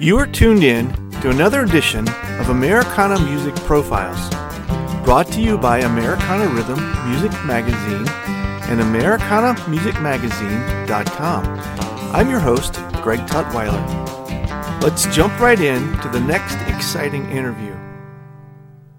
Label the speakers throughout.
Speaker 1: You are tuned in to another edition of Americana Music Profiles, brought to you by Americana Rhythm Music Magazine and AmericanaMusicMagazine.com. I'm your host, Greg Tutwiler. Let's jump right in to the next exciting interview.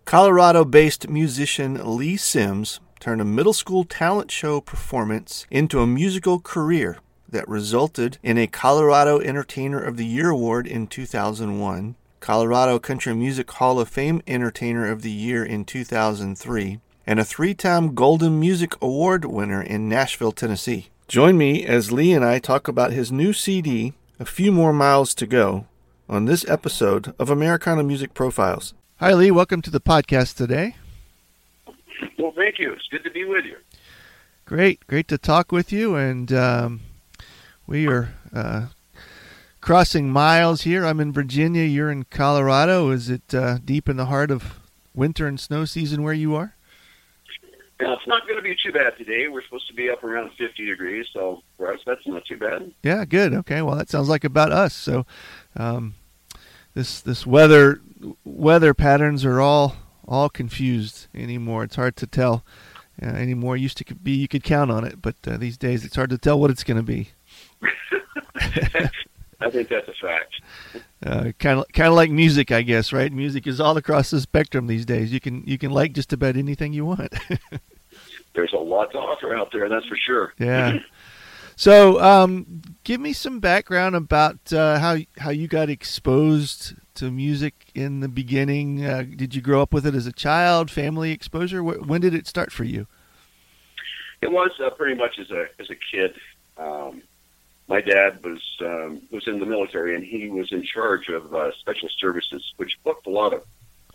Speaker 1: Colorado based musician Lee Sims turned a middle school talent show performance into a musical career that resulted in a Colorado Entertainer of the Year award in 2001, Colorado Country Music Hall of Fame Entertainer of the Year in 2003, and a three time Golden Music Award winner in Nashville, Tennessee. Join me as Lee and I talk about his new CD, A Few More Miles to Go, on this episode of Americana Music Profiles. Hi, Lee. Welcome to the podcast today.
Speaker 2: Well, thank you. It's good to be with you.
Speaker 1: Great. Great to talk with you. And um, we are uh, crossing miles here. I'm in Virginia. You're in Colorado. Is it uh, deep in the heart of winter and snow season where you are?
Speaker 2: Yeah, it's not going to be too bad today. We're supposed to be up around 50 degrees, so for us, that's not too bad.
Speaker 1: Yeah, good. Okay, well, that sounds like about us. So, um, this this weather weather patterns are all all confused anymore. It's hard to tell uh, anymore. It used to be you could count on it, but uh, these days it's hard to tell what it's going to be.
Speaker 2: I think that's a fact.
Speaker 1: Kind of, kind of like music, I guess, right? Music is all across the spectrum these days. You can, you can like just about anything you want.
Speaker 2: There's a lot to offer out there, that's for sure.
Speaker 1: Yeah. So, um, give me some background about uh, how how you got exposed to music in the beginning. Uh, did you grow up with it as a child? Family exposure? When did it start for you?
Speaker 2: It was uh, pretty much as a as a kid. Um, my dad was um, was in the military, and he was in charge of uh, special services, which booked a lot of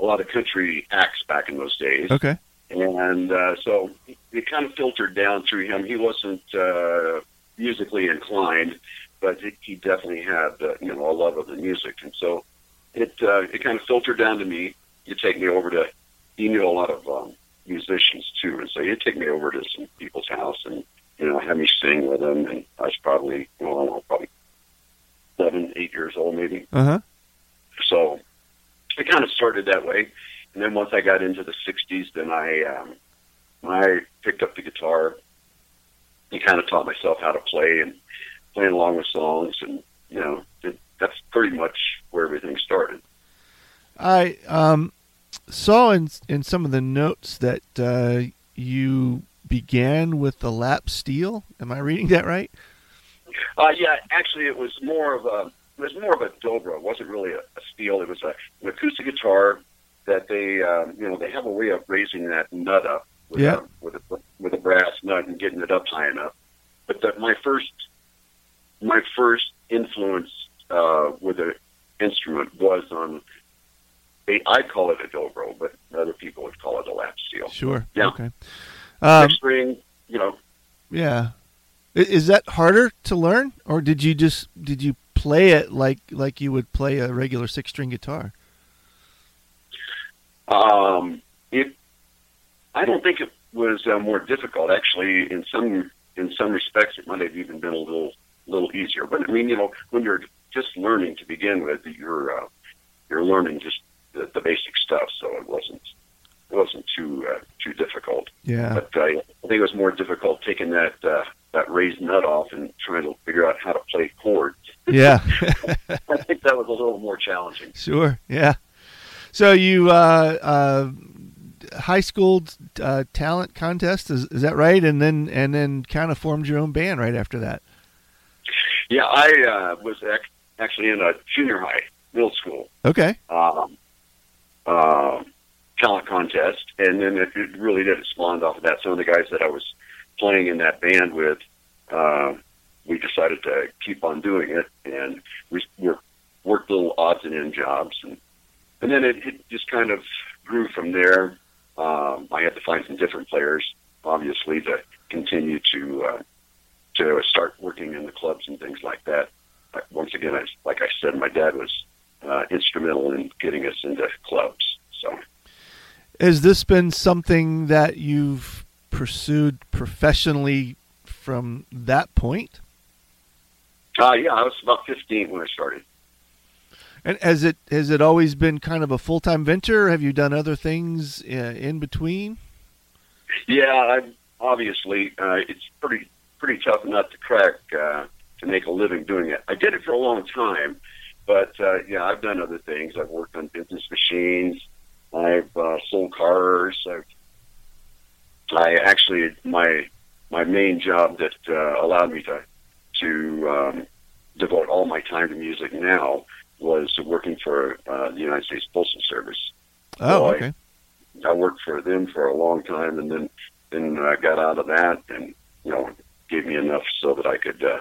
Speaker 2: a lot of country acts back in those days.
Speaker 1: Okay.
Speaker 2: And uh, so it kind of filtered down through him. He wasn't uh, musically inclined, but he definitely had uh, you know a love of the music, and so it uh, it kind of filtered down to me. You take me over to. He knew a lot of um, musicians too, and so he'd take me over to some people's house and you know, have me sing with him, and I was probably, you know, I don't know, probably seven, eight years old, maybe.
Speaker 1: Uh huh.
Speaker 2: So it kind of started that way, and then once I got into the '60s, then I, um, I picked up the guitar and kind of taught myself how to play and playing along with songs, and you know, it, that's pretty much where everything started.
Speaker 1: I um, saw in in some of the notes that uh, you began with the lap steel. Am I reading that right?
Speaker 2: Uh, yeah, actually, it was more of a it was more of a dobro. It wasn't really a, a steel. It was a, an acoustic guitar that they um, you know they have a way of raising that nut up with
Speaker 1: yeah.
Speaker 2: a, with a with a brass nut and getting it up high enough. But the, my first my first influence uh, with an instrument was on I call it a dobro, but other people would call it a lap steel.
Speaker 1: Sure.
Speaker 2: Yeah.
Speaker 1: Okay.
Speaker 2: Um, string, you know.
Speaker 1: Yeah. Is that harder to learn, or did you just did you play it like like you would play a regular six string guitar?
Speaker 2: Um, it. I don't think it was uh, more difficult. Actually, in some in some respects, it might have even been a little little easier. But I mean, you know, when you're just learning to begin with, you're uh, you're learning just the, the basic stuff. So it wasn't it wasn't too uh, too difficult.
Speaker 1: Yeah.
Speaker 2: But uh, I think it was more difficult taking that uh, that raised nut off and trying to figure out how to play chords.
Speaker 1: Yeah.
Speaker 2: I think that was a little more challenging.
Speaker 1: Sure. Yeah. So you uh, uh, high school uh, talent contest is, is that right? And then and then kind of formed your own band right after that.
Speaker 2: Yeah, I uh, was ac- actually in a junior high, middle school.
Speaker 1: Okay.
Speaker 2: Um, uh, talent contest, and then it, really did. It spawned off of that. Some of the guys that I was playing in that band with, uh, we decided to keep on doing it, and we worked little odds and end jobs, and and then it, it just kind of grew from there. Um, I had to find some different players, obviously, to continue to uh, to start working in the clubs and things like that. Once again, I, like I said, my dad was uh, instrumental in getting us into clubs. So,
Speaker 1: has this been something that you've pursued professionally from that point?
Speaker 2: Uh, yeah, I was about 15 when I started.
Speaker 1: And has it has it always been kind of a full time venture? have you done other things uh, in between?
Speaker 2: Yeah, I, obviously, uh, it's pretty pretty tough nut to crack uh, to make a living doing it. I did it for a long time, but uh, yeah, I've done other things. I've worked on business machines. I've uh, sold cars. I've, I actually my my main job that uh, allowed me to to um, devote all my time to music now was working for uh, the United States Postal Service.
Speaker 1: Oh,
Speaker 2: so
Speaker 1: okay.
Speaker 2: I, I worked for them for a long time, and then then I got out of that, and you know, gave me enough so that I could uh,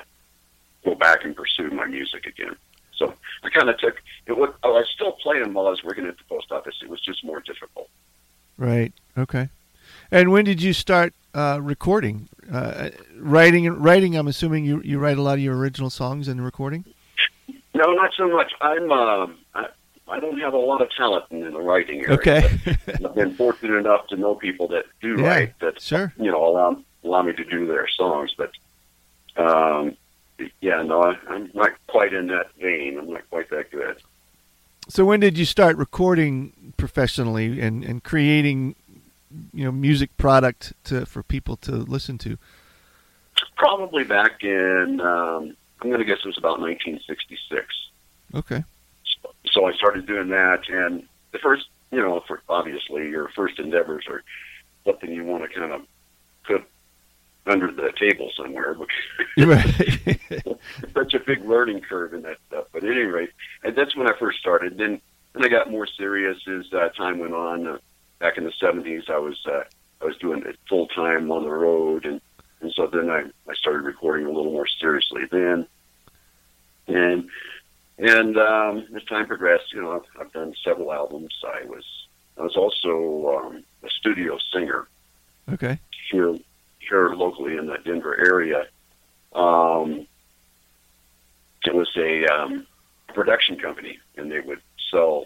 Speaker 2: go back and pursue my music again. So I kind of took it. Was, I was still playing while I was working at the post office. It was just more difficult.
Speaker 1: Right. Okay. And when did you start uh, recording, uh, writing? Writing. I'm assuming you you write a lot of your original songs and recording.
Speaker 2: No, not so much. I'm. Um, I, I don't have a lot of talent in the writing area.
Speaker 1: Okay.
Speaker 2: I've been fortunate enough to know people that do
Speaker 1: Yeah,
Speaker 2: write that
Speaker 1: sure.
Speaker 2: you know allow allow me to do their songs. But um, yeah, no, I, I'm not quite in that vein. I'm not quite that good.
Speaker 1: So when did you start recording professionally and, and creating, you know, music product to for people to listen to?
Speaker 2: Probably back in. Um, I'm going to guess it was about 1966.
Speaker 1: Okay.
Speaker 2: So, so I started doing that, and the first, you know, for obviously your first endeavors are something you want to kind of put under the table somewhere. because such a big learning curve in that stuff. But at any rate, and that's when I first started. Then, then I got more serious as uh, time went on. Uh, back in the '70s, I was uh, I was doing it full time on the road, and and so then I I started recording a little more seriously then. And and um, as time progressed, you know, I've, I've done several albums. I was I was also um, a studio singer
Speaker 1: okay.
Speaker 2: here here locally in the Denver area. Um, it was a um, production company, and they would sell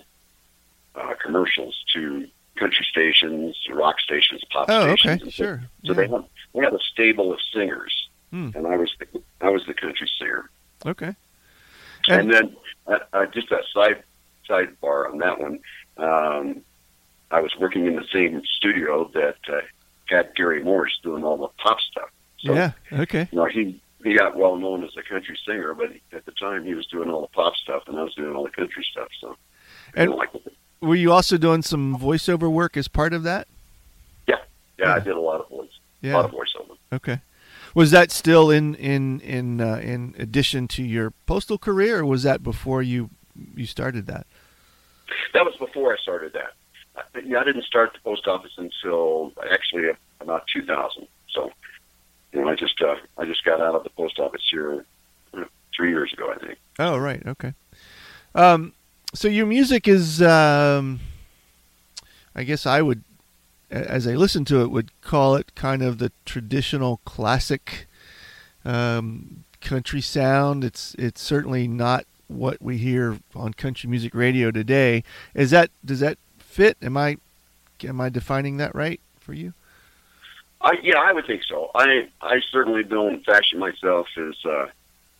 Speaker 2: uh, commercials to country stations, rock stations, pop
Speaker 1: Oh,
Speaker 2: stations.
Speaker 1: Oh, okay.
Speaker 2: and
Speaker 1: Sure.
Speaker 2: So
Speaker 1: Yeah.
Speaker 2: they had they had a stable of singers,
Speaker 1: Hmm.
Speaker 2: and I was the, I was the country singer.
Speaker 1: Okay.
Speaker 2: And, then uh, uh, just a side sidebar on that one. Um, I was working in the same studio that uh, had Gary Morris doing all the pop stuff. So,
Speaker 1: yeah. Okay.
Speaker 2: you know, he he got well known as a country singer, but at the time he was doing all the pop stuff, and I was doing all the country stuff. So,
Speaker 1: And
Speaker 2: like
Speaker 1: were you also doing some voiceover work as part of that?
Speaker 2: yeah, yeah, I did a lot of voice, a lot of voiceover.
Speaker 1: Okay. Was that still in in in uh, in addition to your postal career, or was that before you you started that?
Speaker 2: That was before I started that. Yeah, I didn't start the post office until actually about 2000. So, you know, I just uh, I just got out of the post office here uh, three years ago, I think.
Speaker 1: Oh, right. Okay. Um, so your music is, um, I guess I would, as I listen to it, would call it kind of the traditional classic um, country sound. It's it's certainly not what we hear on country music radio today. Is that does that fit? Am I am I defining that right for you?
Speaker 2: I, yeah, I would think so. I I certainly don't fashion myself as uh,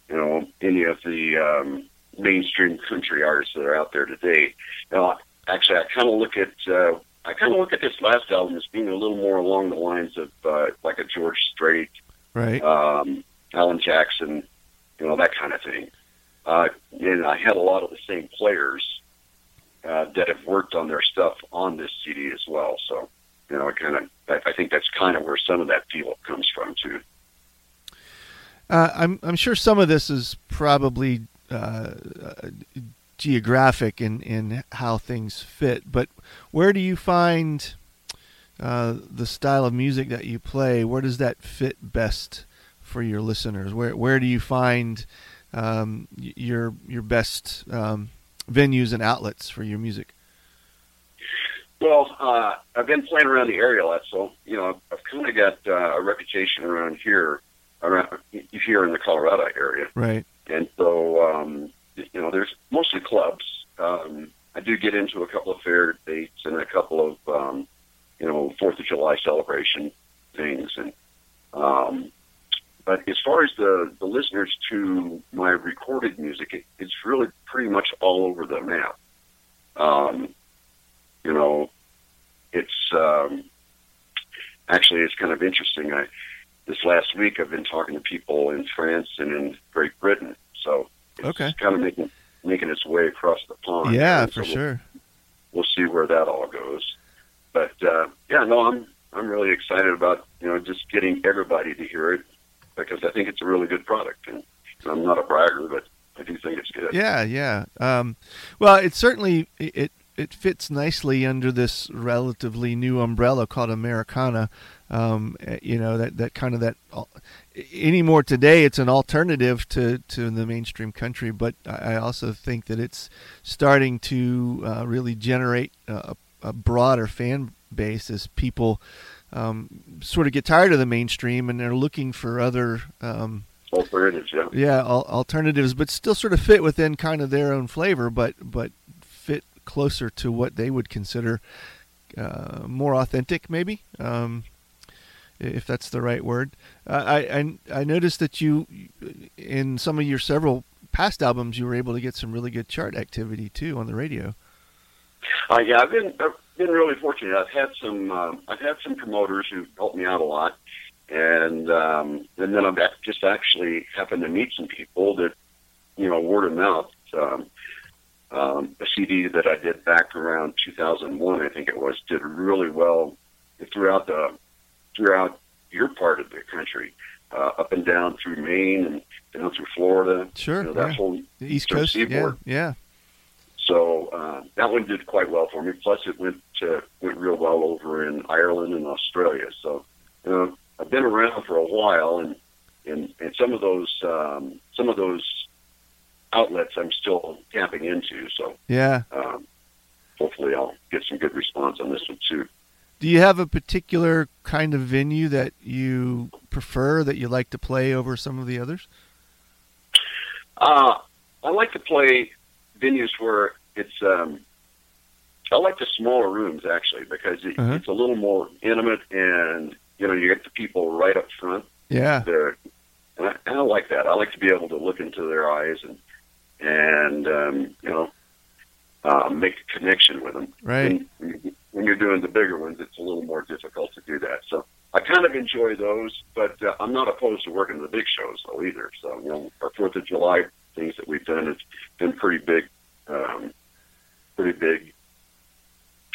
Speaker 2: you know any of the um, mainstream country artists that are out there today. Know, actually, I kind of look at uh, I kind of look at this last album as being a little more along the lines of uh, like a George Strait
Speaker 1: right?
Speaker 2: Um, Alan Jackson, you know that kind of thing. Uh, and I had a lot of the same players uh, that have worked on their stuff on this CD as well. So, you know, it kind of I, I think that's kind of where some of that feel comes from too.
Speaker 1: Uh, I'm I'm sure some of this is probably uh, geographic in in how things fit, but where do you find uh, the style of music that you play? Where does that fit best for your listeners? Where where do you find um, your your best um, venues and outlets for your music?
Speaker 2: Well, uh, I've been playing around the area a lot, so you know I've kind of got uh, a reputation around here, around here in the Colorado area,
Speaker 1: right?
Speaker 2: And so um, you know, there's mostly clubs. Um, I do get into a couple of fair dates and a couple of um, you know Fourth of July celebration things, and um, but as far as the the listeners to my recorded music, it, it's really pretty much all over the map. Um, you know, it's um, actually it's kind of interesting. I this last week I've been talking to people in France and in Great Britain, so it's
Speaker 1: okay.
Speaker 2: kind of making making its way across the pond.
Speaker 1: Yeah,
Speaker 2: And
Speaker 1: for sure.
Speaker 2: We'll, we'll see where that all goes. But uh, yeah, no, I'm I'm really excited about you know just getting everybody to hear it because I think it's a really good product, and I'm not a bragger, but I do think it's good.
Speaker 1: Yeah, yeah. Um, well, it certainly it it fits nicely under this relatively new umbrella called Americana. Um, you know that that kind of that anymore today. It's an alternative to to the mainstream country, but I also think that it's starting to uh, really generate a, a broader fan base as people um, sort of get tired of the mainstream and they're looking for other um,
Speaker 2: alternatives. Yeah,
Speaker 1: yeah, al- alternatives, but still sort of fit within kind of their own flavor, but but fit closer to what they would consider uh, more authentic, maybe. Um, if that's the right word. Uh, I, I I noticed that you, in some of your several past albums, you were able to get some really good chart activity too on the radio.
Speaker 2: Uh, yeah, I've been I've been really fortunate. I've had some um, I've had some promoters who helped me out a lot, and um, and then I've just actually happened to meet some people that you know word of mouth. Um, um, a CD that I did back around 2001, I think it was, did really well throughout the throughout your part of the country, uh, up and down through Maine and down through Florida.
Speaker 1: Sure,
Speaker 2: you know, that
Speaker 1: yeah.
Speaker 2: whole
Speaker 1: The East Coast, yeah,
Speaker 2: seaboard.
Speaker 1: yeah,
Speaker 2: So uh, that one did quite well for me. Plus, it went uh, went real well over in Ireland and Australia. So you know, I've been around for a while, and and, and some of those um, some of those outlets I'm still tapping into. So
Speaker 1: yeah.
Speaker 2: um, hopefully, I'll get some good response on this one too.
Speaker 1: Do you have a particular kind of venue that you prefer that you like to play over some of the others?
Speaker 2: Uh, I like to play venues where it's. Um, I like the smaller rooms actually because it,
Speaker 1: Uh-huh.
Speaker 2: it's a little more intimate, and you know you get the people right up front.
Speaker 1: Yeah,
Speaker 2: They're, and I, and I like that. I like to be able to look into their eyes and and um, you know uh, make a connection with them.
Speaker 1: right.
Speaker 2: When, when you're doing the bigger ones, it's a little more difficult to do that. So I kind of enjoy those, but uh, I'm not opposed to working the big shows though either. So you know, our Fourth of July things that we've done has been pretty big, um, pretty big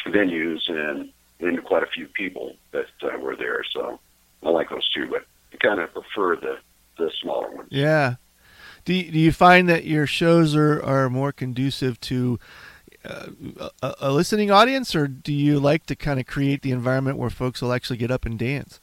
Speaker 2: venues and and quite a few people that uh, were there. So I like those too, but I kind of prefer the the smaller ones.
Speaker 1: Yeah. Do you, do you find that your shows are, are more conducive to uh, a, a listening audience, or do you like to kind of create the environment where folks will actually get up and dance?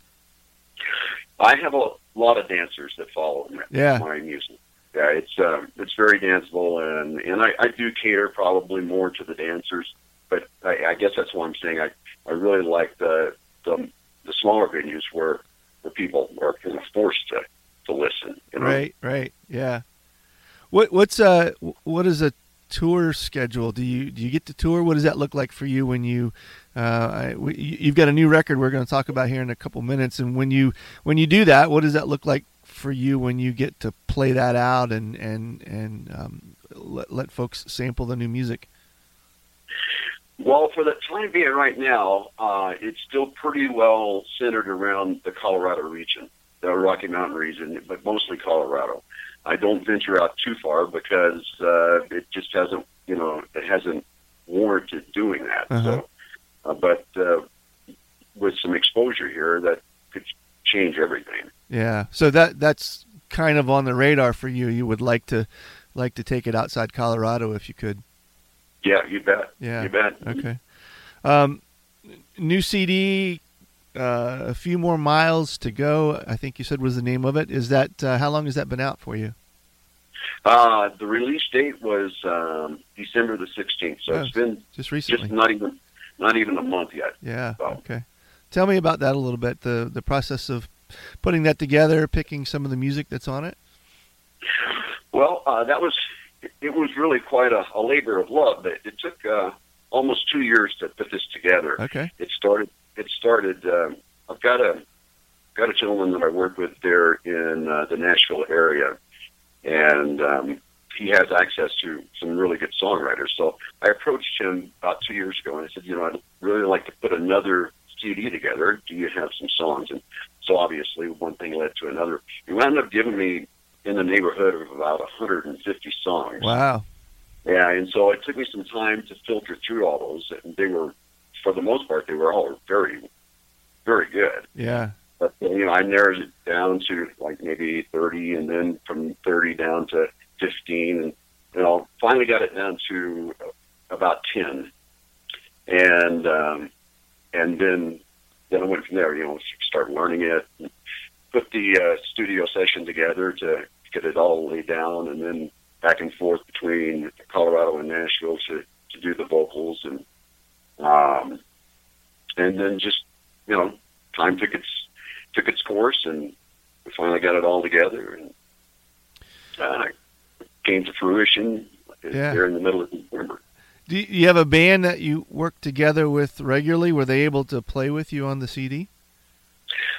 Speaker 2: I have a lot of dancers that follow my,
Speaker 1: Yeah.
Speaker 2: my music. Yeah, it's um, it's very danceable, and and I, I do cater probably more to the dancers, but I, I guess that's what I'm saying I I really like the the, the smaller venues where where people are forced to to listen. You know?
Speaker 1: Right, right, yeah. What what's uh what is a tour schedule? Do you do you get to tour? What does that look like for you when you uh I, we, you- you've got a new record we're going to talk about here in a couple minutes, and when you when you do that, what does that look like for you when you get to play that out and and and um, let let folks sample the new music?
Speaker 2: Well, for the time being right now, uh, it's still pretty well centered around the Colorado region. the Rocky Mountain region, but mostly Colorado. I don't venture out too far because uh, it just hasn't, you know, it hasn't warranted doing that.
Speaker 1: Uh-huh.
Speaker 2: So, uh, but uh, with some exposure here, that could change everything.
Speaker 1: Yeah. So that that's kind of on the radar for you. You would like to like to take it outside Colorado if you could.
Speaker 2: Yeah, you bet.
Speaker 1: Yeah.
Speaker 2: You bet.
Speaker 1: Okay. Um, new CD, uh, a few more miles to go. I think you said was the name of it. Is that uh, how long has that been out for you?
Speaker 2: Uh, the release date was um, December the 16th, so
Speaker 1: Oh,
Speaker 2: it's been
Speaker 1: Just recently.
Speaker 2: just not even not even a month yet.
Speaker 1: yeah.
Speaker 2: so.
Speaker 1: Okay. Tell me about that a little bit. The the process of putting that together, picking some of the music that's on it.
Speaker 2: Well, uh, that was it was really quite a, a labor of love. It, it took uh, almost two years to put this together.
Speaker 1: Okay.
Speaker 2: It started. It started. Um, I've got a got a gentleman that I work with there in uh, the Nashville area, and um, he has access to some really good songwriters. So I approached him about two years ago, and I said, you know, I'd really like to put another CD together. Do you have some songs? And so obviously, one thing led to another. He wound up giving me in the neighborhood of about 150 songs.
Speaker 1: Wow.
Speaker 2: Yeah, and so it took me some time to filter through all those, and they were, for the most part, they were all very, very good.
Speaker 1: Yeah.
Speaker 2: But you know, I narrowed it down to like maybe 30, and then from 30 down to 15, and you know, finally got it down to about 10, and um, and then then I went from there. You know, start learning it, and put the uh, studio session together to get it all laid down, and then back and forth between Colorado and Nashville to to do the vocals, and um, and then just you know, time took its took its course, and we finally got it all together, and uh, came to fruition
Speaker 1: Yeah.
Speaker 2: there in the middle of December.
Speaker 1: Do you you have a band that you work together with regularly? Were they able to play with you on the CD?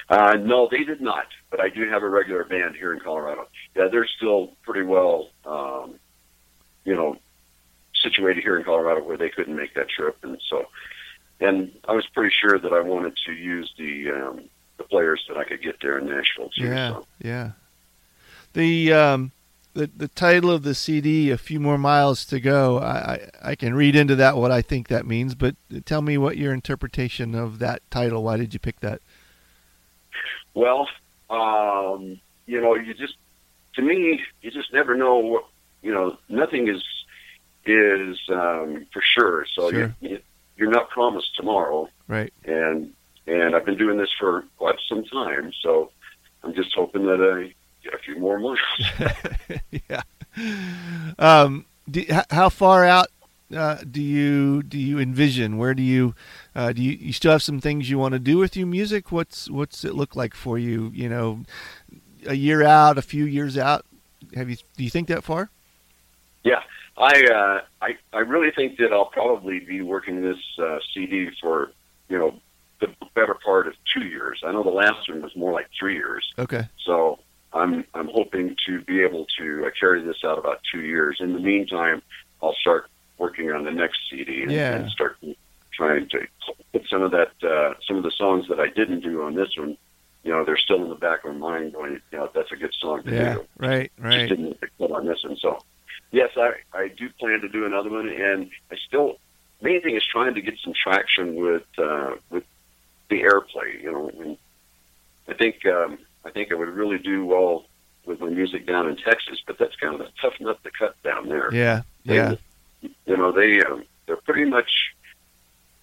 Speaker 2: Uh, no, they did not, but I do have a regular band here in Colorado. Yeah, they're still pretty well, um, you know, situated here in Colorado where they couldn't make that trip, and so, and I was pretty sure that I wanted to use the um, the players that I could get there in Nashville too.
Speaker 1: Yeah,
Speaker 2: So.
Speaker 1: yeah. The um, the the title of the CD, "A Few More Miles to Go." I, I I can read into that what I think that means, but tell me what your interpretation of that title. Why did you pick that?
Speaker 2: Well, um, you know, you just to me, you just never know what you know. Nothing is is um, for sure. So
Speaker 1: Sure.
Speaker 2: you, you you're not promised tomorrow,
Speaker 1: Right.
Speaker 2: and and I've been doing this for quite some time. So I'm just hoping that I get a few more months.
Speaker 1: yeah. Um, do, how far out uh, do you do you envision? Where do you uh, do you, you still have some things you want to do with your music? What's what's it look like for you? You know, a year out, a few years out. Have you do you think that far?
Speaker 2: Yeah, I, uh, I I really think that I'll probably be working this uh, CD for you know the better part of two years. I know the last one was more like three years.
Speaker 1: Okay.
Speaker 2: So I'm I'm hoping to be able to uh, carry this out about two years. In the meantime, I'll start working on the next CD and,
Speaker 1: Yeah.
Speaker 2: and start trying to put some of that uh, some of the songs that I didn't do on this one. You know, they're still in the back of my mind, going, you know, that's a good song to
Speaker 1: Yeah.
Speaker 2: do.
Speaker 1: Right. Right.
Speaker 2: Just didn't put on this one. So, yes, I I do plan to do another one, and I still main thing is trying to get some traction with uh, with the airplay. You know, and I think um, I think I would really do well with my music down in Texas, but that's kind of a tough nut to cut down there.
Speaker 1: Yeah. Yeah.
Speaker 2: You know, they um, they're pretty much.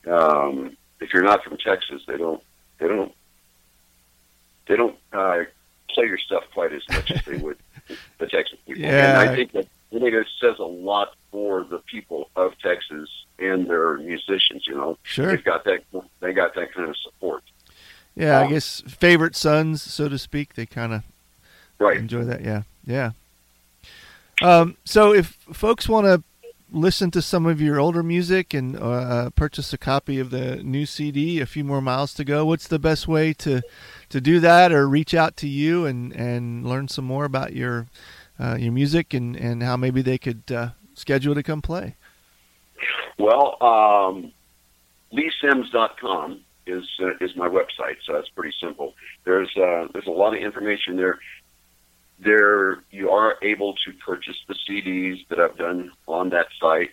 Speaker 2: Um, if you're not from Texas, they don't they don't they don't uh, play your stuff quite as much as they would the Texas people.
Speaker 1: Yeah.
Speaker 2: And I think that I it says a lot for the people of Texas and their musicians. You know,
Speaker 1: Sure.
Speaker 2: they've got that they got that kind of support.
Speaker 1: Yeah. I
Speaker 2: Um,
Speaker 1: guess favorite sons, so to speak. They kind of
Speaker 2: Right.
Speaker 1: enjoy that. Yeah. Yeah. Um, so if folks want to listen to some of your older music and uh, purchase a copy of the new CD, a few more miles to go, what's the best way to to do that, or reach out to you and and learn some more about your uh, your music and and how maybe they could uh, schedule to come play?
Speaker 2: Well, um, LeeSims.com is uh, is my website. So that's pretty simple. There's uh, there's a lot of information there. There you are able to purchase the CDs that I've done on that site.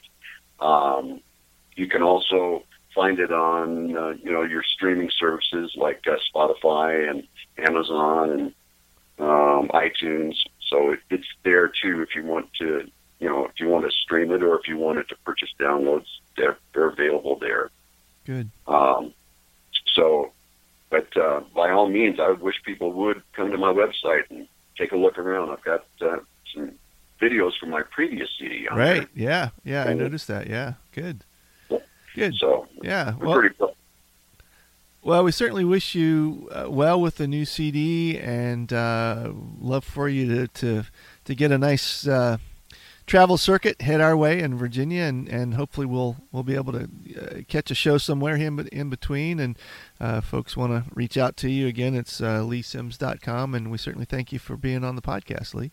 Speaker 2: Um, you can also find it on uh, you know your streaming services like uh, Spotify and Amazon and um, iTunes. So it, it's there too if you want to you know if you want to stream it or if you wanted to purchase downloads. They're they're available there.
Speaker 1: Good.
Speaker 2: Um, so, but uh, by all means, I wish people would come to my website and take a look around. I've got uh, some videos from my previous CD. On
Speaker 1: right.
Speaker 2: There.
Speaker 1: Yeah. Yeah. I
Speaker 2: And-
Speaker 1: noticed that. Yeah. Good. Good.
Speaker 2: So
Speaker 1: Yeah. Well, well, we certainly wish you uh, well with the new CD, and uh, love for you to to, to get a nice uh, travel circuit head our way in Virginia, and, and hopefully we'll we'll be able to uh, catch a show somewhere in, in between. And uh, folks want to reach out to you again, it's uh, leesims.com, and we certainly thank you for being on the podcast, Lee.